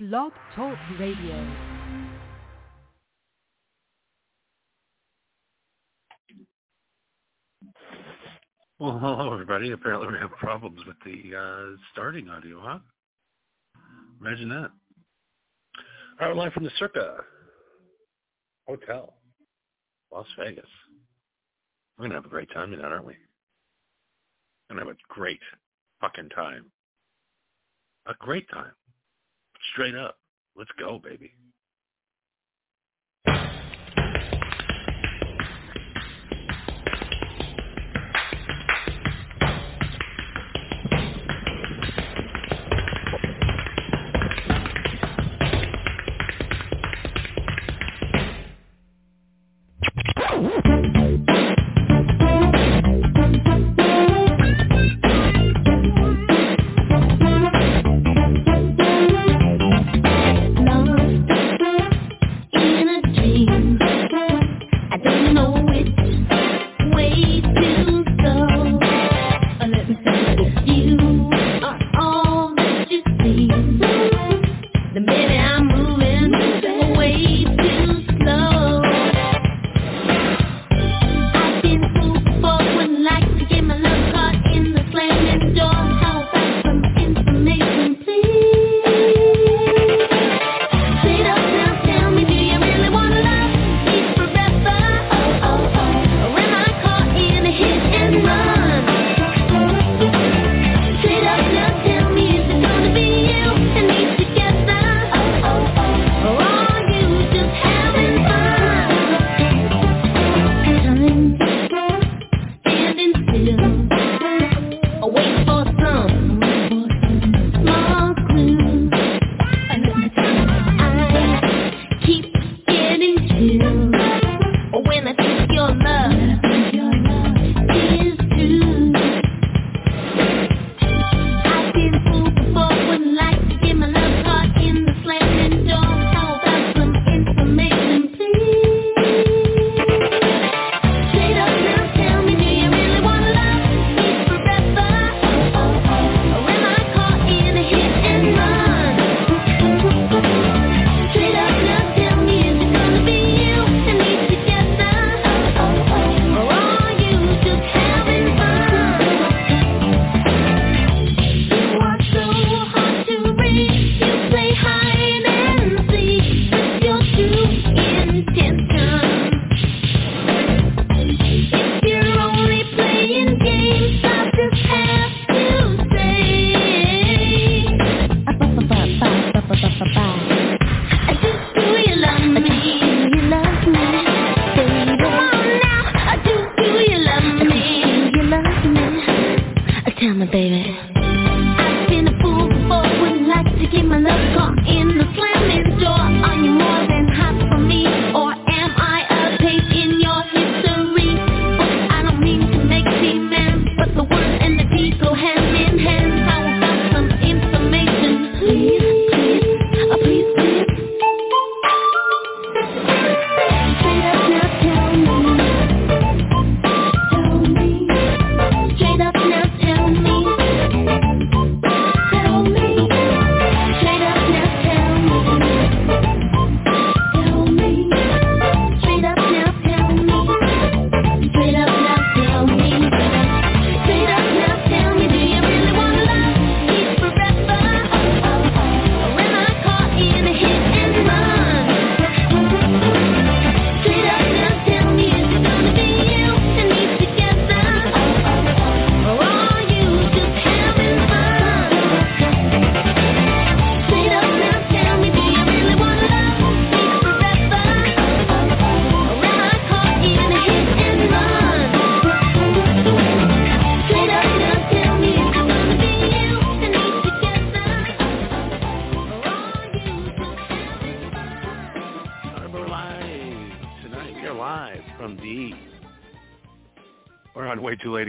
Blog Talk Radio. Well, hello everybody. Apparently we have problems with the uh, starting audio, huh? Imagine that. All right, live from the Circa Hotel, Las Vegas. We're gonna have a great time tonight, aren't we? We're gonna have a great fucking time. A great time. Straight up. Let's go, baby.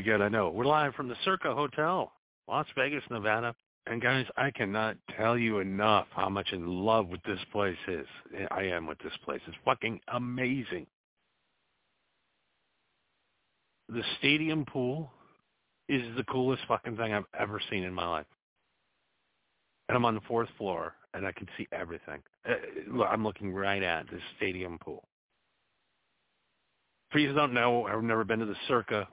pretty good, I know. We're live from the Circa Hotel, Las Vegas, Nevada. And guys, I cannot tell you enough how much in love with this place is. I am with this place. It's fucking amazing. The stadium pool is the coolest fucking thing I've ever seen in my life. And I'm on the fourth floor, and I can see everything. Uh, I'm looking right at this stadium pool. For you don't know, I've never been to the Circa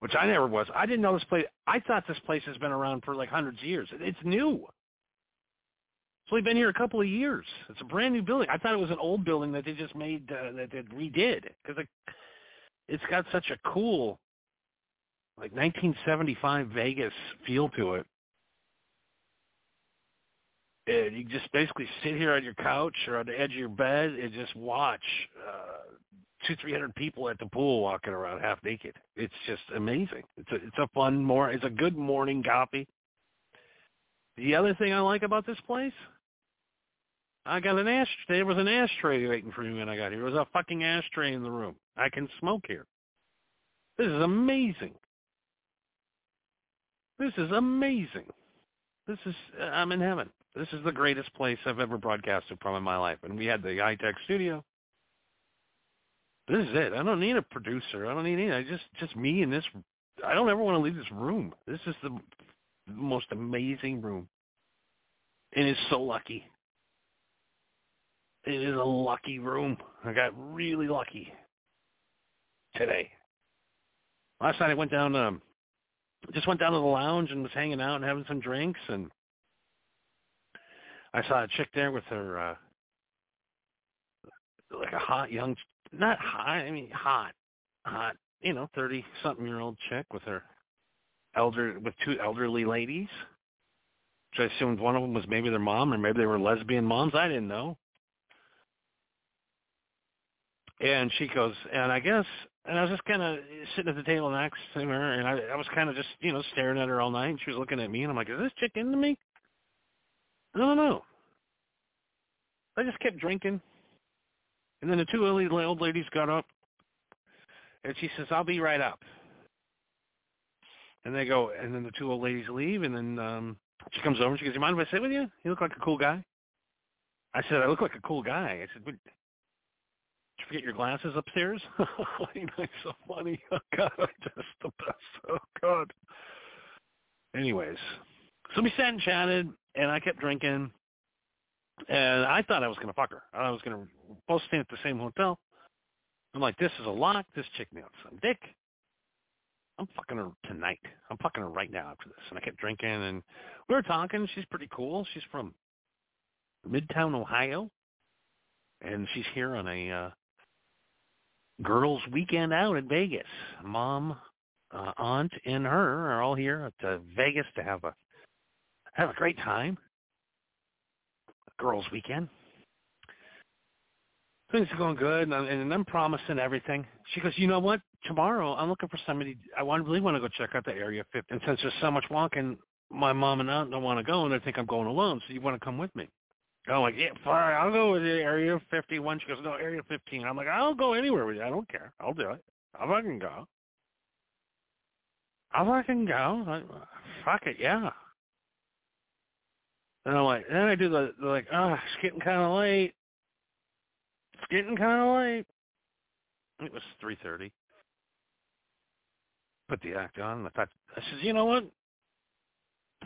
which I never was. I didn't know this place. I thought this place has been around for like hundreds of years. It's new. It's only been here a couple of years. It's a brand new building. I thought it was an old building that they just made uh, that they redid because it, it's got such a cool, like 1975 Vegas feel to it. And you just basically sit here on your couch or on the edge of your bed and just watch uh, two, three hundred people at the pool walking around half naked. It's just amazing. It's a it's a fun more. It's a good morning copy. The other thing I like about this place, I got an ashtray. There was an ashtray waiting for me when I got here. There was a fucking ashtray in the room. I can smoke here. This is amazing. This is amazing. This is I'm in heaven. This is the greatest place I've ever broadcasted from in my life. And we had the high-tech studio. This is it. I don't need a producer. I don't need any. I just just me in this. I don't ever want to leave this room. This is the most amazing room. And It is so lucky. It is a lucky room. I got really lucky today. Last night I went down, um, just went down to the lounge and was hanging out and having some drinks, and I saw a chick there with her, uh, like a hot young, not hot, I mean hot, hot, you know, thirty something year old chick with her elder with two elderly ladies. Which I assumed one of them was maybe their mom, or maybe they were lesbian moms. I didn't know. And she goes, and I guess, and I was just kind of sitting at the table next to her, and I, I was kind of just, you know, staring at her all night. And she was looking at me, and I'm like, is this chick into me? I don't know. I just kept drinking. And then the two old ladies got up, and she says, I'll be right up. And they go, and then the two old ladies leave, and then um she comes over and she goes, you mind if I sit with you? You look like a cool guy. I said, I look like a cool guy. I said, did you forget your glasses upstairs? That's so funny. Oh, God, I'm just the best. Oh, God. Anyways, so we sat and chatted, and I kept drinking, and I thought I was going to fuck her. I was going to both stay at the same hotel. I'm like, this is a lock. This chick me some dick. I'm fucking her tonight. I'm fucking her right now after this. And I kept drinking, and we were talking. She's pretty cool. She's from Middletown, Ohio, and she's here on a uh, girls' weekend out in Vegas. Mom, uh, aunt, and her are all here at uh, Vegas to have a have a great time. Girls' weekend. Things are going good, and I'm, and I'm promising everything. She goes, you know what? Tomorrow, I'm looking for somebody. I want really want to go check out the Area 50. And since there's so much walking, my mom and aunt don't want to go, and they think I'm going alone. So you want to come with me? I'm like, yeah, fine. I'll go with you. Area 51. She goes, no, Area 15. I'm like, I'll go anywhere with you. I don't care. I'll do it. I'll fucking go. I'll fucking go. I, fuck it, yeah. And I'm like, then I do the, like, oh, it's getting kind of late. It's getting kind of late. It was 3.30. Put the act on. I thought, I said, you know what?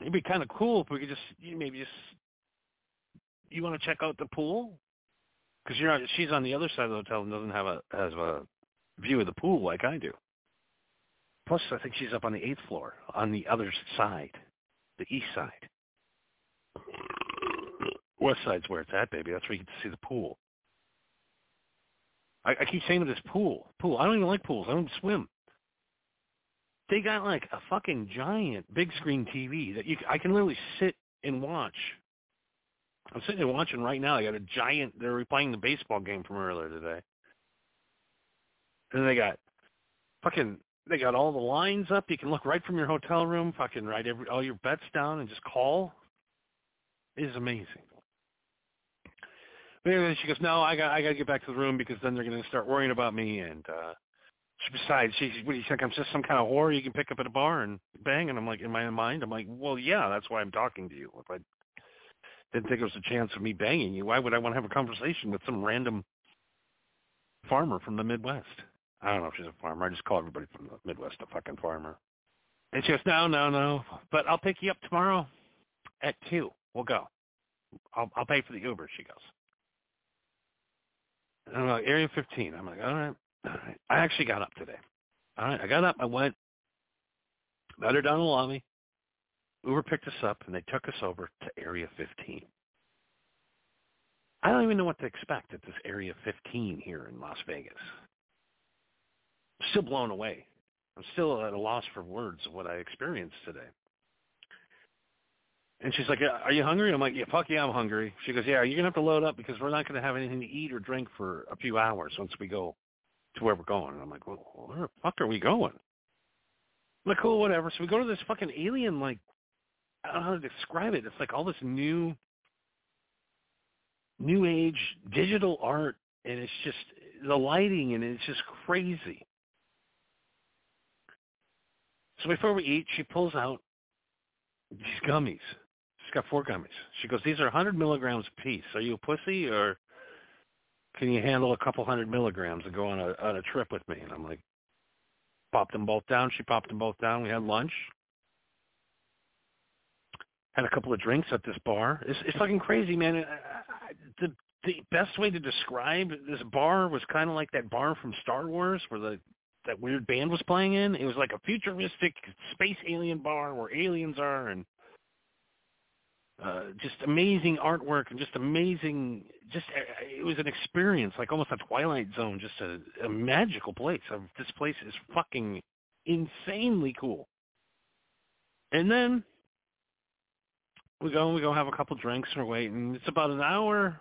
It'd be kind of cool if we could just, you maybe just, you want to check out the pool? Because you're, she's on the other side of the hotel and doesn't have a, has a view of the pool like I do. Plus, I think she's up on the eighth floor, on the other side, the east side. West side's where it's at, baby. That's where you get to see the pool. I, I keep saying to this pool, pool. I don't even like pools. I don't swim. They got like a fucking giant big screen TV that you I can literally sit and watch. I'm sitting and watching right now. They got a giant. They're replaying the baseball game from earlier today. And they got fucking. They got all the lines up. You can look right from your hotel room. Fucking write every all your bets down and just call. It is amazing. But anyway, she goes, no, I got I got to get back to the room because then they're going to start worrying about me. And uh besides, she, what do you think? I'm just some kind of whore you can pick up at a bar and bang? And I'm like, in my mind, I'm like, well, yeah, that's why I'm talking to you. If I didn't think there was a chance of me banging you, why would I want to have a conversation with some random farmer from the Midwest? I don't know if she's a farmer. I just call everybody from the Midwest a fucking farmer. And she goes, no, no, no, but I'll pick you up tomorrow at 2. we'll go. I'll I'll pay for the Uber. She goes. I'm like, Area 15. I'm like, all right, all right. I actually got up today. All right, I got up. I went, met her down the lobby. Uber picked us up, and they took us over to Area 15. I don't even know what to expect at this Area 15 here in Las Vegas. I'm still blown away. I'm still at a loss for words of what I experienced today. And she's like, are you hungry? I'm like, yeah, fuck yeah, I'm hungry. She goes, yeah, you're to have to load up because we're not to have anything to eat or drink for a few hours once we go to where we're going. And I'm like, well, where the fuck are we going? I'm like, cool, whatever. So we go to this fucking alien, like, I don't know how to describe it. It's like all this new, new age digital art, and it's just the lighting, and it's just crazy. So before we eat, she pulls out these gummies. She's got four gummies. She goes, these are 100 milligrams a piece. Are you a pussy or can you handle a couple hundred milligrams and go on a on a trip with me? And I'm like, popped them both down. She popped them both down. We had lunch. Had a couple of drinks at this bar. It's, it's fucking crazy, man. I, I, the the best way to describe this bar was kind of like that bar from Star Wars where the that weird band was playing in. It was like a futuristic space alien bar where aliens are and uh, just amazing artwork and just amazing. Just uh, it was an experience, like almost a Twilight Zone, just a, a magical place. Uh, this place is fucking insanely cool. And then we go, we go have a couple drinks and we're waiting. It's about an hour,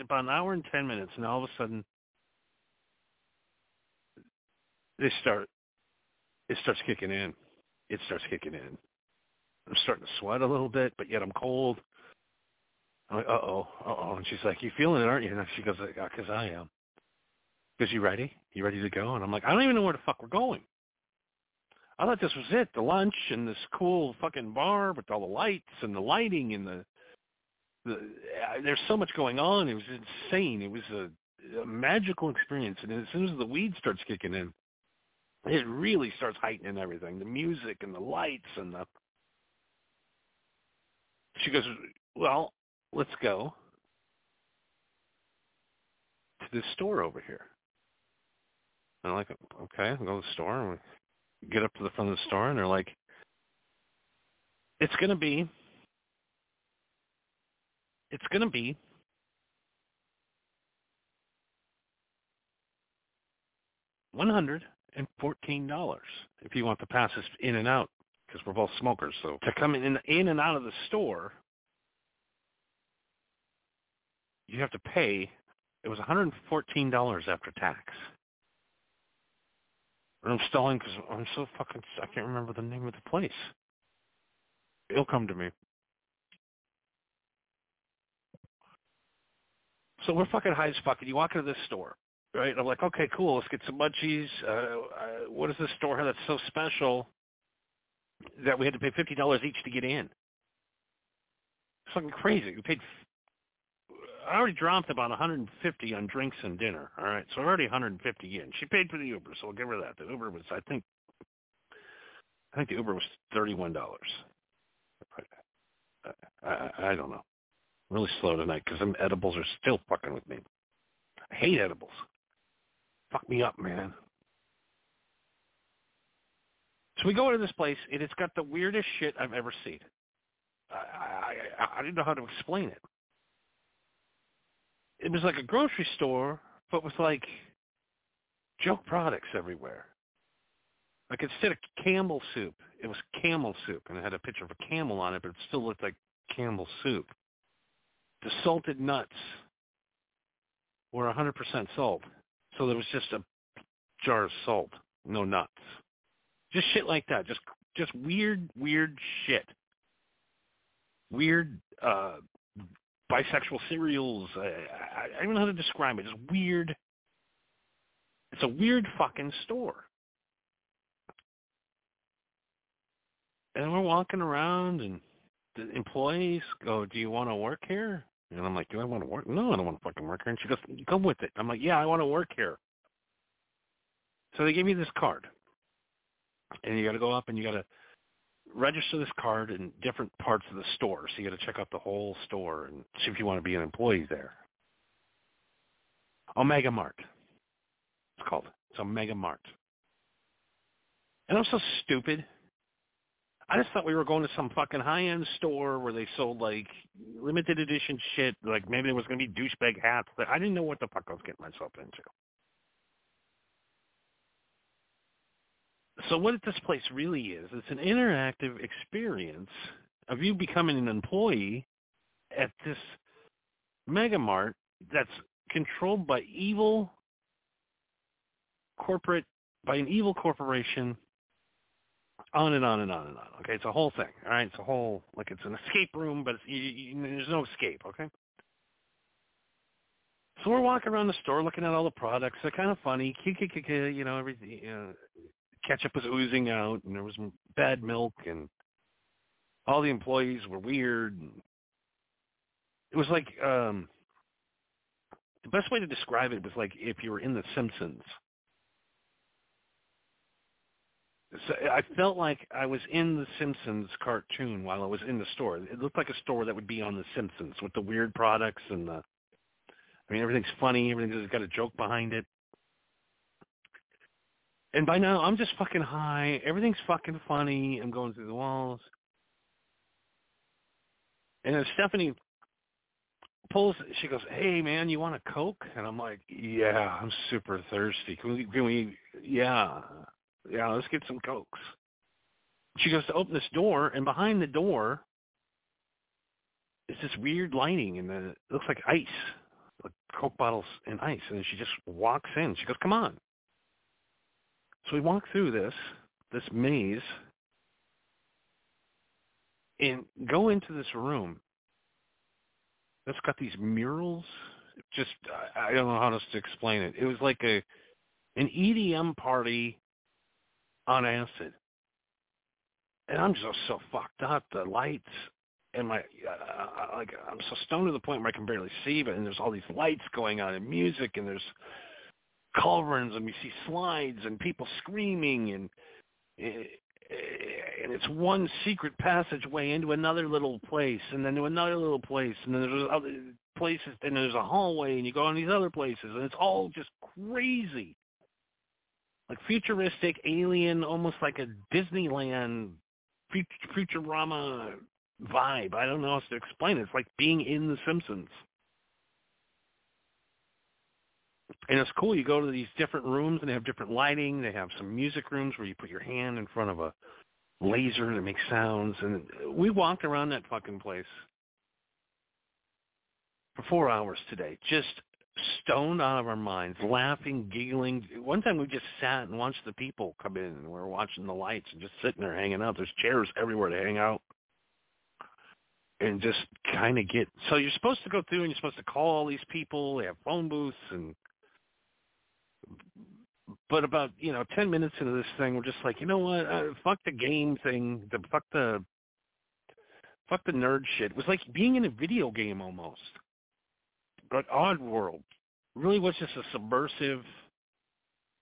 about an hour and ten minutes, and all of a sudden they start. It starts kicking in. It starts kicking in. I'm starting to sweat a little bit, but yet I'm cold. I'm like, uh-oh, uh-oh. And she's like, you feeling it, aren't you? And she goes, because I am. Because you ready? You ready to go? And I'm like, I don't even know where the fuck we're going. I thought this was it, the lunch and this cool fucking bar with all the lights and the lighting and the, the uh, there's so much going on. It was insane. It was a, a magical experience. And as soon as the weed starts kicking in, it really starts heightening everything. The music and the lights and the she goes, well, let's go to this store over here. And I'm like, okay, I'll go to the store. And we get up to the front of the store, and they're like, it's going to be, it's going to be one hundred and fourteen dollars if you want the passes in and out because we're both smokers. So to come in in and out of the store, you have to pay. It was $114 after tax. And I'm stalling because I'm so fucking. I can't remember the name of the place. It'll come to me. So we're fucking high as fuck, and you walk into this store, right? I'm like, okay, cool, let's get some munchies. Uh, uh, what does this store have that's so special? That we had to pay fifty dollars each to get in. It's fucking crazy. We paid. I already dropped about 150 on drinks and dinner. All right, so already 150 in. She paid for the Uber, so we'll give her that. The Uber was, I think, I think the Uber was thirty-one dollars. I, I, I don't know. I'm really slow tonight because some edibles are still fucking with me. I hate edibles. Fuck me up, man. We go into this place, and it's got the weirdest shit I've ever seen. I, I, I didn't know how to explain it. It was like a grocery store, but with like junk products everywhere. Like instead of camel soup, it was camel soup, and it had a picture of a camel on it, but it still looked like camel soup. The salted nuts were 100% salt, so there was just a jar of salt, no nuts. Just shit like that. Just just weird, weird shit. Weird uh bisexual cereals. I, I, I don't know how to describe it. Just weird. It's a weird fucking store. And we're walking around, and the employees go, "Do you want to work here?" And I'm like, "Do I want to work? No, I don't want to fucking work here." And she goes, "Come with it." I'm like, "Yeah, I want to work here." So they gave me this card and you got to go up and you got to register this card in different parts of the store. So you got to check out the whole store and see if you want to be an employee there. Omega Mart. It's called. It's Omega Mart. And I'm so stupid. I just thought we were going to some fucking high-end store where they sold like limited edition shit. Like maybe there was going to be douchebag hats. But I didn't know what the fuck I was getting myself into. So what this place really is, it's an interactive experience of you becoming an employee at this mega mart that's controlled by evil corporate, by an evil corporation, on and on and on and on. Okay, it's a whole thing. All right, it's a whole like it's an escape room, but you, you, there's no escape. Okay. So we're walking around the store looking at all the products. They're kind of funny. You know, everything. Uh, ketchup was oozing out, and there was bad milk, and all the employees were weird. It was like um the best way to describe it was like if you were in The Simpsons. So I felt like I was in the Simpsons cartoon while I was in the store. It looked like a store that would be on the Simpsons with the weird products and the I mean everything's funny, everything's got a joke behind it. And by now I'm just fucking high. Everything's fucking funny. I'm going through the walls. And then Stephanie pulls she goes, Hey man, you want a Coke? And I'm like, Yeah, I'm super thirsty. Can we can we yeah yeah, let's get some cokes. She goes to open this door, and behind the door is this weird lighting, and it looks like ice, like Coke bottles and ice. And she just walks in. She goes, "Come on." So we walk through this this maze and go into this room that's got these murals. Just I don't know how else to explain it. It was like a an EDM party on acid. And I'm just so fucked up. The lights and my uh, like I'm so stoned to the point where I can barely see. But and there's all these lights going on and music and there's culverins and we see slides and people screaming and eh, and it's one secret passageway into another little place and then to another little place and then there's other places and there's a hallway and you go on these other places and it's all just crazy like futuristic alien, almost like a Disneyland Futurama vibe. I don't know how to explain it. It's like being in The Simpsons. And it's cool. You go to these different rooms and they have different lighting. They have some music rooms where you put your hand in front of a laser that makes sounds. And we walked around that fucking place for four hours today, just stoned out of our minds, laughing, giggling. One time we just sat and watched the people come in and we were watching the lights and just sitting there hanging out. There's chairs everywhere to hang out and just kind of get so you're supposed to go through and you're supposed to call all these people they have phone booths and but about you know ten minutes into this thing we're just like you know what uh, fuck the game thing the fuck the fuck the nerd shit it was like being in a video game almost but Oddworld really was just a subversive,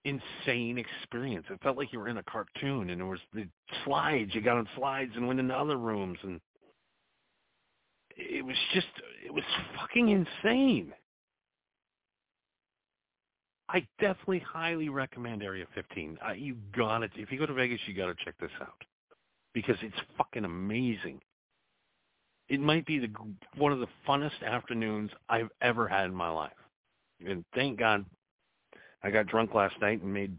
insane experience. It felt like you were in a cartoon, and there was the slides. You got on slides and went into other rooms, and it was just, it was fucking insane. I definitely highly recommend Area 15. Uh, you got it. If you go to Vegas, you got to check this out because it's fucking amazing it might be the one of the funnest afternoons I've ever had in my life. And thank God I got drunk last night and made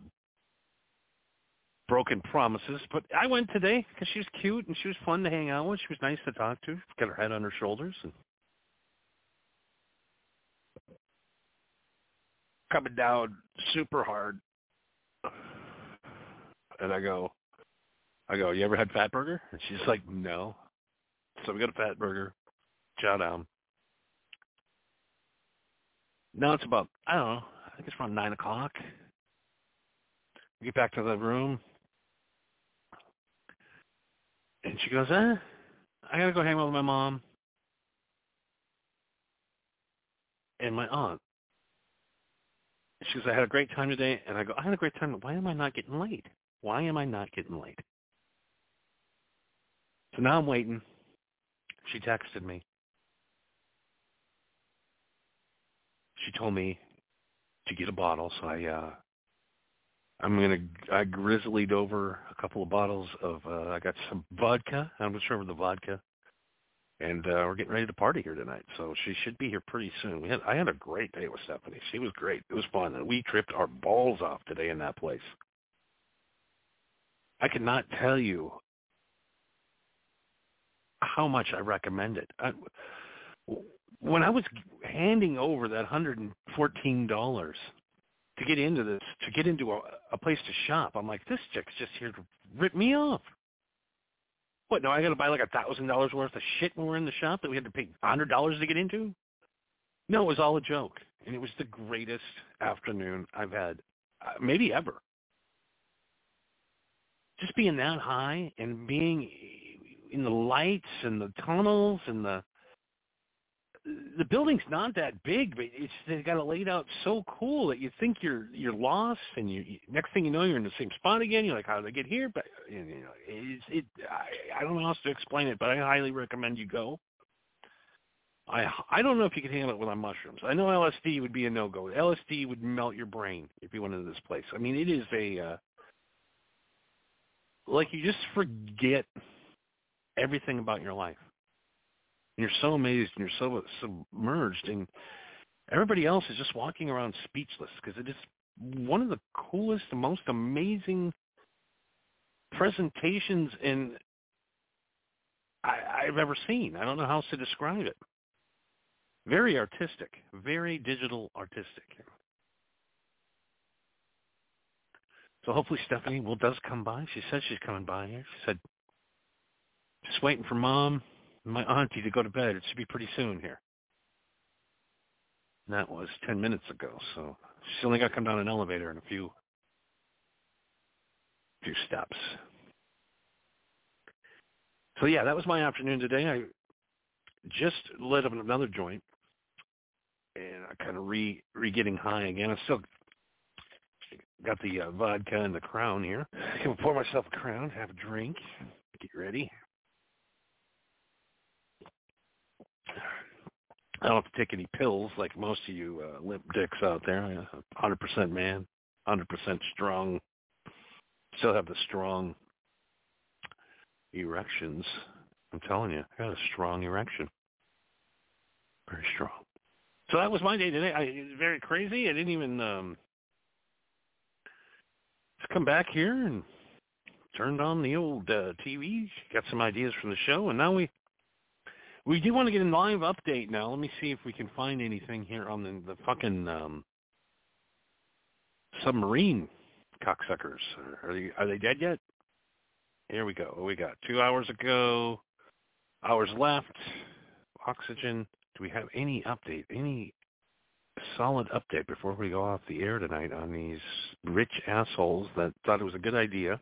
broken promises. But I went today because she was cute and she was fun to hang out with. She was nice to talk to. Got her head on her shoulders and coming down super hard. And I go, I go, you ever had Fatburger? And she's like, no. So we got a fat burger, chow down. Now it's about I don't know. I think it's around nine o'clock. We get back to the room, and she goes, "Eh, I gotta go hang out with my mom and my aunt." She goes, "I had a great time today," and I go, "I had a great time. Why am I not getting late? Why am I not getting late?" So now I'm waiting. She texted me. She told me to get a bottle, so I uh I'm gonna I grizzlied over a couple of bottles of uh I got some vodka. I'm not sure with the vodka. And uh we're getting ready to party here tonight. So she should be here pretty soon. We had I had a great day with Stephanie. She was great. It was fun. And we tripped our balls off today in that place. I cannot tell you how much I recommend it. I, when I was handing over that hundred and fourteen dollars to get into this, to get into a, a place to shop, I'm like, this chick's just here to rip me off. What? No, I got to buy like a thousand dollars worth of shit when we're in the shop that we had to pay hundred dollars to get into. No, it was all a joke, and it was the greatest afternoon I've had, uh, maybe ever. Just being that high and being in the lights and the tunnels and the the building's not that big, but it's they got it laid out so cool that you think you're you're lost, and you next thing you know you're in the same spot again. You're like, how did I get here? But you know, it's it. I, I don't know how else to explain it, but I highly recommend you go. I I don't know if you can handle it without mushrooms. I know LSD would be a no go. LSD would melt your brain if you went into this place. I mean, it is a uh, like you just forget everything about your life. And you're so amazed and you're so submerged, and everybody else is just walking around speechless because it is one of the coolest, most amazing presentations in I, I've ever seen. I don't know how else to describe it. Very artistic, very digital artistic. So hopefully Stephanie will does come by. She said she's coming by here. She said, just waiting for mom my auntie to go to bed. It should be pretty soon here. And that was 10 minutes ago, so she's only got to come down an elevator in a few few steps. So yeah, that was my afternoon today. I just lit up another joint, and I kind of re re getting high again. I still got the uh, vodka and the crown here. I can pour myself a crown, have a drink, get ready. I don't have to take any pills like most of you uh, limp dicks out there. 100% man, 100% strong. Still have the strong erections. I'm telling you, I got a strong erection. Very strong. So that was my day today. I, was very crazy. I didn't even um, just come back here and turned on the old uh, TV, got some ideas from the show, and now we we do want to get a live update now. Let me see if we can find anything here on the, the fucking um, submarine cocksuckers. Are they are they dead yet? Here we go. We got? Two hours ago. Hours left. Oxygen. Do we have any update? Any solid update before we go off the air tonight on these rich assholes that thought it was a good idea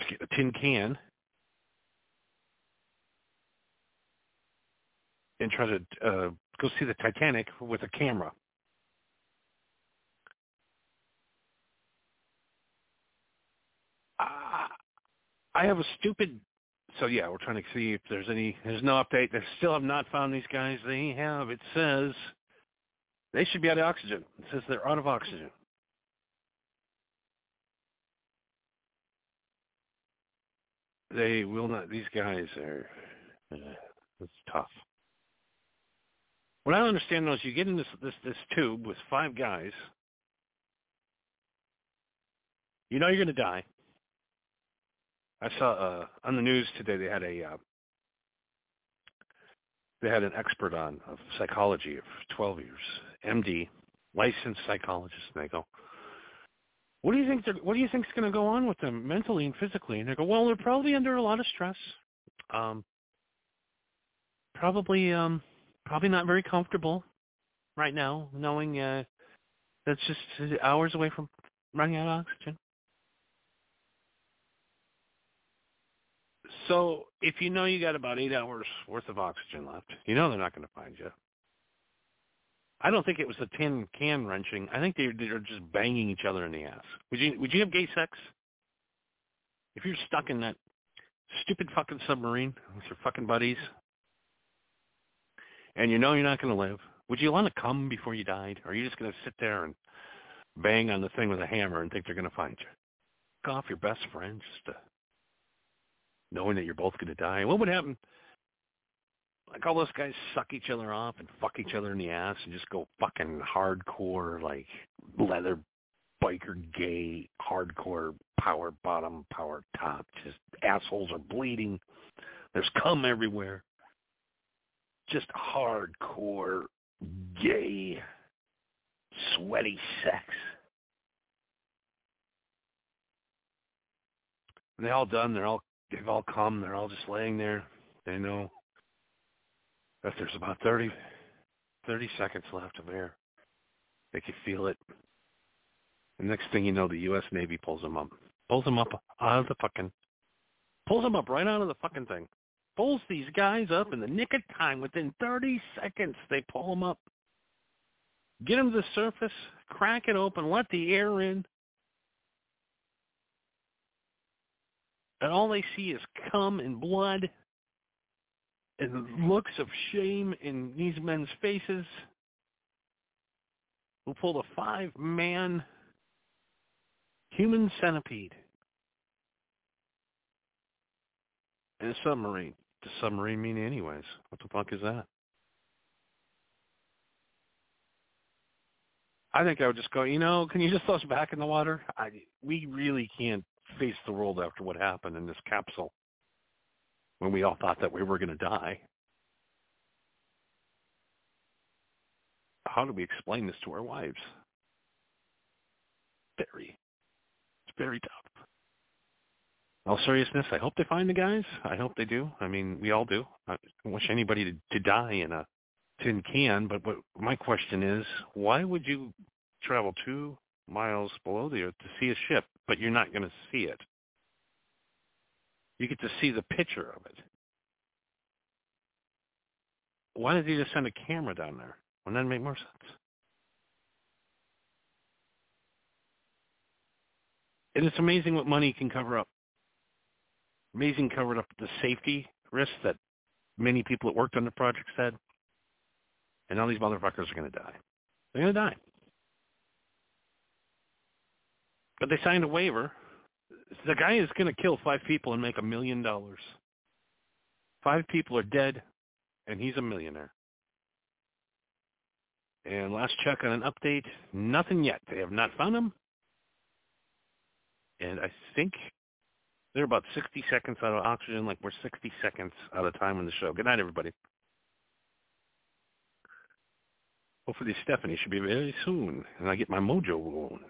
to get a tin can and try to uh, go see the Titanic with a camera. I have a stupid. So yeah, we're trying to see if there's any. There's no update. They still have not found these guys. They have. It says they should be out of oxygen. It says they're out of oxygen. They will not. These guys are. Uh, it's tough. What I understand though is you get in this this this tube with five guys. You know you're going to die. I saw uh, on the news today they had a uh, they had an expert on of psychology of 12 years, MD, licensed psychologist, and they go, "What do you think? What do you think is going to go on with them mentally and physically?" And they go, "Well, they're probably under a lot of stress. Um, probably um, probably not very comfortable right now, knowing uh, that's just hours away from running out of oxygen. So if you know you got about eight hours worth of oxygen left, you know they're not going to find you. I don't think it was the tin can wrenching. I think they're, they're just banging each other in the ass. Would you would you have gay sex? If you're stuck in that stupid fucking submarine with your fucking buddies, and you know you're not going to live, would you want to come before you died? Or are you just going to sit there and bang on the thing with a hammer and think they're going to find you? Go off your best friend just to, knowing that you're both going to die. What would happen? Like all those guys suck each other off and fuck each other in the ass and just go fucking hardcore, like leather biker gay, hardcore power bottom, power top. Just assholes are bleeding. There's cum everywhere. Just hardcore gay, sweaty sex. And they all done. They're all they've all come. They're all just laying there. They know that there's about 30, 30 seconds left of air. They can feel it. The next thing you know, the U.S. Navy pulls them up. Pulls them up out of the fucking, pulls them up right out of the fucking thing. Pulls these guys up in the nick of time. Within 30 seconds, they pull them up. Get them to the surface, crack it open, let the air in. And all they see is cum and blood and looks of shame in these men's faces who pulled a five-man human centipede in a submarine. Does submarine mean anyways? What the fuck is that? I think I would just go, you know, can you just throw us back in the water? I, we really can't face the world after what happened in this capsule when we all thought that we were going to die. How do we explain this to our wives? Very very tough. All seriousness, I hope they find the guys. I hope they do. I mean, we all do. I don't wish anybody to, to die in a tin can, but, but my question is, why would you travel two miles below the earth to see a ship, but you're not going to see it? You get to see the picture of it. Why did he just send a camera down there? Wouldn't that make more sense? And it's amazing what money can cover up. Amazing covered up the safety risks that many people that worked on the project said. And all these motherfuckers are going to die. They're going to die. But they signed a waiver. The guy is going to kill five people and make a million dollars. Five people are dead, and he's a millionaire. And last check on an update, nothing yet. They have not found him and I think they're about 60 seconds out of oxygen, like we're 60 seconds out of time in the show. Good night, everybody. Hopefully Stephanie should be very soon, and I get my mojo rolling.